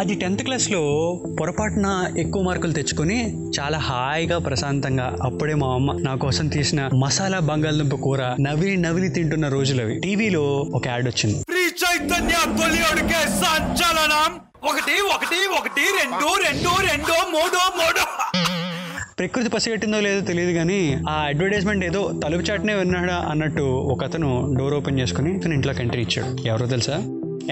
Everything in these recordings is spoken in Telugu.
అది టెన్త్ క్లాస్లో పొరపాటున ఎక్కువ మార్కులు తెచ్చుకొని చాలా హాయిగా ప్రశాంతంగా అప్పుడే మా అమ్మ నా కోసం తీసిన మసాలా బంగాళదుంప కూర నవిలి నవిలి తింటున్న రోజులు అవి టీవీలో ఒక యాడ్ వచ్చింది. శ్రీ చైతన్య తొలియుడికే సంచలనం. ఒకటి ఒకటి ఒకటి రెండు రెండు రెండు మూడు మూడు. ప్రకృతి పసిగట్టిందో లేదో తెలియదు కానీ ఆ అడ్వర్టైజ్మెంట్ ఏదో తలుపు చాటునే విన్నాడా అన్నట్టు ఒక అతను డోర్ ఓపెన్ చేసుకుని తన ఇంట్లోకి ఎంట్రీ ఇచ్చాడు. ఎవరో తెలుసా?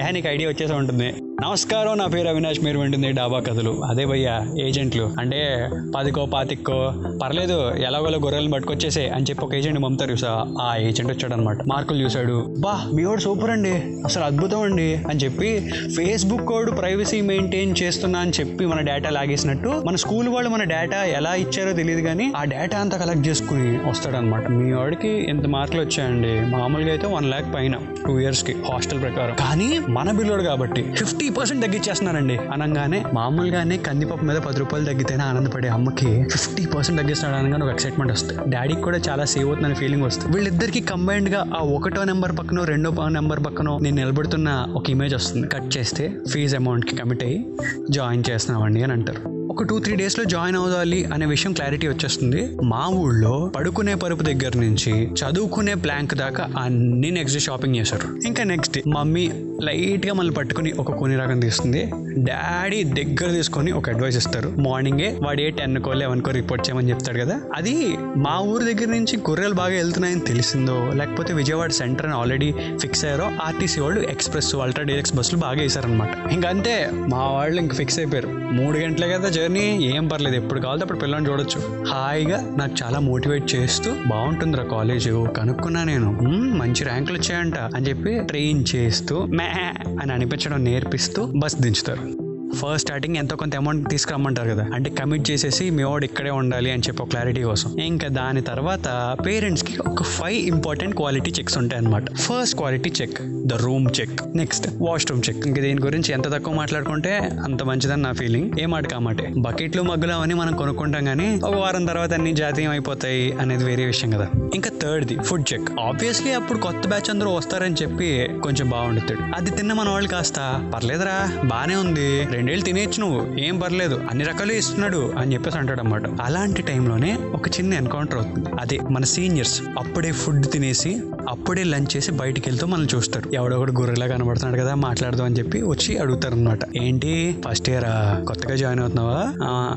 ఏ నీకు ఐడియా వచ్చేసా ఉంటుంది. నమస్కారం నా పేరు అవినాష్ మీరు వింటుంది డాబా కథలు. అదే భయ్యా ఏజెంట్లు. అంటే పదికో పాతిక్కో పర్లేదు ఎలాగోలా గొర్రెలను పట్టుకొచ్చేసే అని చెప్పి ఒక ఏజెంట్ పంపుతారు చూసా. ఆ ఏజెంట్ వచ్చాడు అనమాట మార్కులు చూశాడు. బా మీ వాడు సూపర్ అండి. అసలు అద్భుతం అండి అని చెప్పి ఫేస్బుక్ కోడ్ ప్రైవసీ మెయింటైన్ చేస్తున్నా అని చెప్పి మన డేటా లాగేసినట్టు మన స్కూల్ వాళ్ళు మన డేటా ఎలా ఇచ్చారో తెలియదు కానీ ఆ డేటా అంతా కలెక్ట్ చేసుకుని వస్తాడనమాట. మీ వాడికి ఎంత మార్కులు వచ్చాయండి. మామూలుగా అయితే వన్ ల్యాక్ పైన టూ ఇయర్స్కి హాస్టల్ ప్రకారం. కానీ మన బిల్లుడు కాబట్టి ఫిఫ్టీ పర్సెంట్ తగ్గించేస్తున్నానండి అనగానే మామూలుగానే కందిపప్పు మీద పది రూపాయలు తగ్గితేనే ఆనందపడే అమ్మకి ఫిఫ్టీ పర్సెంట్ తగ్గిస్తున్నాడు అనగానే ఒక ఎక్సైట్మెంట్ వస్తుంది. డాడీకి కూడా చాలా సేవ్ అవుతుందని ఫీలింగ్ వస్తుంది. వీళ్ళిద్దరికి కంబైన్డ్గా ఆ ఒకటో నెంబర్ పక్కన రెండో నెంబర్ పక్కన నేను నిలబడుతున్న ఒక ఇమేజ్ వస్తుంది. కట్ చేస్తే ఫీజ్ అమౌంట్కి కమిట్ అయ్యి జాయిన్ చేస్తున్నామండి అని అంటారు. ఒక టూ త్రీ డేస్లో జాయిన్ అవ్వాలి అనే విషయం క్లారిటీ వచ్చేస్తుంది. మా ఊళ్ళో పడుకునే పరుపు దగ్గర నుంచి చదువుకునే ప్లాంక్ దాకా అన్ని నెక్స్ట్ డే షాపింగ్ చేశారు. ఇంకా నెక్స్ట్ డే మమ్మీ లైట్గా మళ్ళీ పట్టుకుని ఒక కొని రకం తీస్తుంది. డాడీ దగ్గర తీసుకొని ఒక అడ్వైస్ ఇస్తారు. మార్నింగే వాడు ఏ టెన్ కో లెవెన్ కో రిపోర్ట్ చేయమని చెప్తాడు కదా. అది మా ఊరు దగ్గర నుంచి గొర్రెలు బాగా వెళ్తున్నాయని తెలిసిందో లేకపోతే విజయవాడ సెంటర్ అని ఆల్రెడీ ఫిక్స్ అయ్యారో ఆర్టీసీ వాళ్ళు ఎక్స్ప్రెస్ అల్ట్రా డైరెక్స్ బస్సులు బాగా వేశారనమాట ఇంకంతే అంతే మా వాళ్ళు ఇంక ఫిక్స్ అయిపోయారు. మూడు గంటలే కదా జర్నీ ఏం పర్లేదు. ఎప్పుడు కావాలంటే అప్పుడు పిల్లల్ని చూడొచ్చు. హాయిగా నాకు చాలా మోటివేట్ చేస్తూ బాగుంటుందిరా కాలేజ్. కనుక్కున్నా నేను. మంచి ర్యాంకులు వచ్చాయంట అని చెప్పి ట్రైన్ చేస్తూ మే అని అనిపించడం నేర్పిస్తూ బస్ దించుతారు. ఫస్ట్ స్టార్టింగ్ ఎంతో కొంత అమౌంట్ తీసుకురమ్మంటారు కదా. అంటే కమిట్ చేసేసి మీ వాడు ఇక్కడే ఉండాలి అని చెప్పి క్లారిటీ కోసం. ఇంకా దాని తర్వాత పేరెంట్స్కి ఒక ఫైవ్ ఇంపార్టెంట్ క్వాలిటీ చెక్స్ ఉంటాయి అనమాట first quality check the room check next washroom check ఇంకా దీని గురించి ఎంత తక్కువ మాట్లాడుకుంటే అంత మంచిదని నా ఫీలింగ్ ఏ మాట కామాటే బకెట్లు మగ్గులు అవన్నీ మనం కొనుక్కుంటాం కానీ ఒక వారం తర్వాత అన్ని జాతీయం అయిపోతాయి అనేది వేరే విషయం కదా. ఇంకా థర్డ్ది ఫుడ్ చెక్ ఆబ్వియస్లీ అప్పుడు కొత్త బ్యాచ్ అందరూ వస్తారని చెప్పి కొంచెం బాగుండుతాడు అది తిన్న మన వాళ్ళు కాస్త పర్లేదురా బానే ఉంది. రెండేళ్ళు తినేయచ్చు నువ్వు. ఏం పర్లేదు. అన్ని రకాలు ఇస్తున్నాడు అని చెప్పేసి అంటాడు అనమాట అలాంటి టైంలోనే ఒక చిన్న ఎన్కౌంటర్ అవుతుంది. అదే మన సీనియర్స్. అప్పుడే ఫుడ్ తినేసి అప్పుడే లంచ్ చేసి బయటికి వెళ్తూ మనల్ని చూస్తారు. ఎవడొకడు గొర్రెలా కనబడుతున్నాడు కదా మాట్లాడదాం అని చెప్పి వచ్చి అడుగుతారు అనమాట ఏంటి? First year? కొత్తగా జాయిన్ అవుతున్నావా?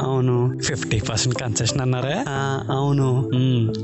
అవును. ఫిఫ్టీ పర్సెంట్ కన్సెషన్ అన్నారా? అవును.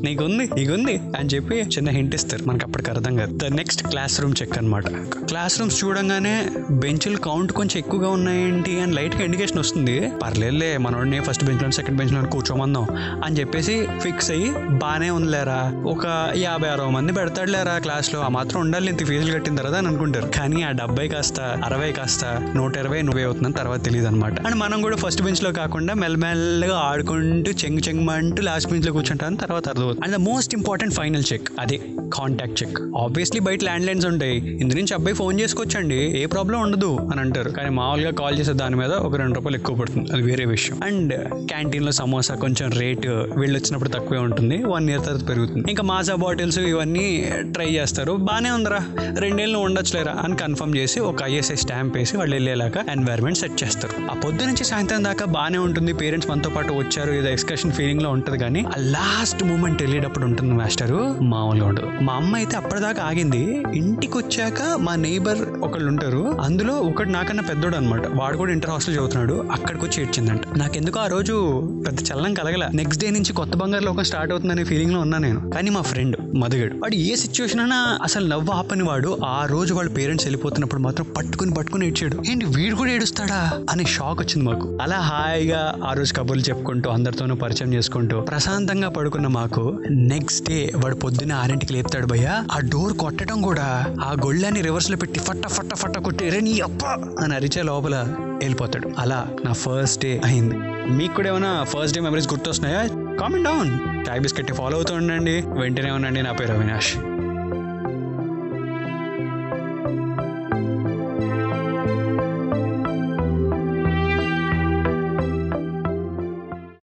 నీకుంది? నీకుంది? అని చెప్పి చిన్న హింట్ ఇస్తారు. మనకి అప్పటికి అర్థం కాదు. The next class room check అనమాట క్లాస్ రూమ్స్ చూడంగానే బెంచులు కౌంట్ కొంచెం ఎక్కువగా ఉన్నాయేంటి? క్లారిటీ అండ్ లైట్గా ఇండికేషన్ వస్తుంది. పర్లేదులే మనోడిని ఫస్ట్ బెంచ్లో సెకండ్ బెంచ్లో కూర్చోమందాం అని చెప్పేసి ఫిక్స్ అయ్యి బాగానే ఉందిలేరా. ఒక యాభై అరవై మంది పెడతాడులేరా క్లాస్లో ఆ మాత్రం ఉండాలి ఇంత ఫీజులు కట్టిన తర్వాత అని అనుకుంటారు. కానీ ఆ డెబ్బై కాస్త అరవై కాస్త నూట ఇరవై నువ్వే అవుతుందని తర్వాత తెలియదు అనమాట అండ్ మనం కూడా ఫస్ట్ బెంచ్లో కాకుండా మెల్లమెల్లగా ఆడుకుంటూ చెంగు చెంగమంటూ లాస్ట్ బెంచ్లో కూర్చుంటాను తర్వాత అర్థమవుతుంది. And the most important final check అదే కాంటాక్ట్ చెక్ ఆబ్వియస్లీ బయట ల్యాండ్ లైన్స్ ఉంటాయి. ఇందు నుంచి అబ్బాయి ఫోన్ చేసుకోవచ్చండి. ఏ ప్రాబ్లం ఉండదు అని అంటారు. కానీ మామూలుగా కాల్ చేసే దాని మీద ఒక రెండు రూపాయలు ఎక్కువ పడుతుంది. అది వేరే విషయం. అండ్ క్యాంటీన్లో సమోసా కొంచెం రేట్ వీళ్ళు వచ్చినప్పుడు తక్కువే ఉంటుంది. వన్ ఇయర్ తర్వాత పెరుగుతుంది. ఇంకా మాజా బాటిల్స్ ఇవన్నీ ట్రై చేస్తారు. బాగానే ఉందిరా. రెండేళ్ళు ఉండొచ్చులేరా అని కన్ఫర్మ్ చేసి ఒక ఐఎస్ఐ స్టాంప్ వేసి వాళ్ళు వెళ్ళేలాగా ఎన్వైర్మెంట్ సెట్ చేస్తారు. ఆ పొద్దు నుంచి సాయంత్రం దాకా బాగానే ఉంటుంది. పేరెంట్స్ మనతో పాటు వచ్చారు. ఏదో ఎక్స్కర్షన్ ఫీలింగ్లో ఉంటుంది కానీ ఆ లాస్ట్ మూమెంట్ వెళ్ళేటప్పుడు ఉంటుంది మాస్టర్ మామూలుగా ఉండదు మా అమ్మ అయితే అప్పటిదాకా ఆగింది. ఇంటికి వచ్చాక మా నైబర్ ఒకళ్ళు ఉంటారు. అందులో ఒకడు నాకన్నా పెద్దోడు అనమాట వాడు కూడా ఇంటర్ హాస్టల్ చదువుతున్నాడు. అక్కడికి వచ్చి ఏడ్చిందంట. నాకెందుకు ఆ రోజు పెద్ద చల్లం కలగల. నెక్స్ట్ డే నుంచి కొత్త బంగారు లోకం స్టార్ట్ అవుతుందనే ఫీలింగ్లో ఉన్నా నేను. కానీ మా ఫ్రెండ్ మధుగడు. వాడు ఏ సిచ్యువేషన్ అయినా అసలు నవ్వు ఆపని వాడు. ఆ రోజు వాళ్ళ పేరెంట్స్ వెళ్ళిపోతున్నప్పుడు మాత్రం పట్టుకుని పట్టుకుని ఏడ్చాడు. ఏంటి వీడు కూడా ఏడుస్తాడా? అనే షాక్ వచ్చింది మాకు. అలా హాయిగా ఆ రోజు కబుర్లు చెప్పుకుంటూ అందరితోనూ పరిచయం చేసుకుంటూ ప్రశాంతంగా పడుకున్న మాకు నెక్స్ట్ డే వాడు పొద్దున్న ఆరింటికి లేపుతాడు భయ్య. ఆ డోర్ కొట్టడం కూడా ఆ గొళ్ళని రివర్స్లో పెట్టి ఫట్ట ఫట్ట ఫట్ట కొట్టి "రే నీ అప్ప అని అరిచే లోపల వెళ్ళిపోతాడు. అలా నా ఫస్ట్ డే అయింది. మీకు కూడా ఏమైనా first day memories గుర్తొస్తున్నాయా? Comment down Chai Bisket follow అవుతూ ఉండండి. వెంటనే ఉండండి. నా పేరు అవినాష్.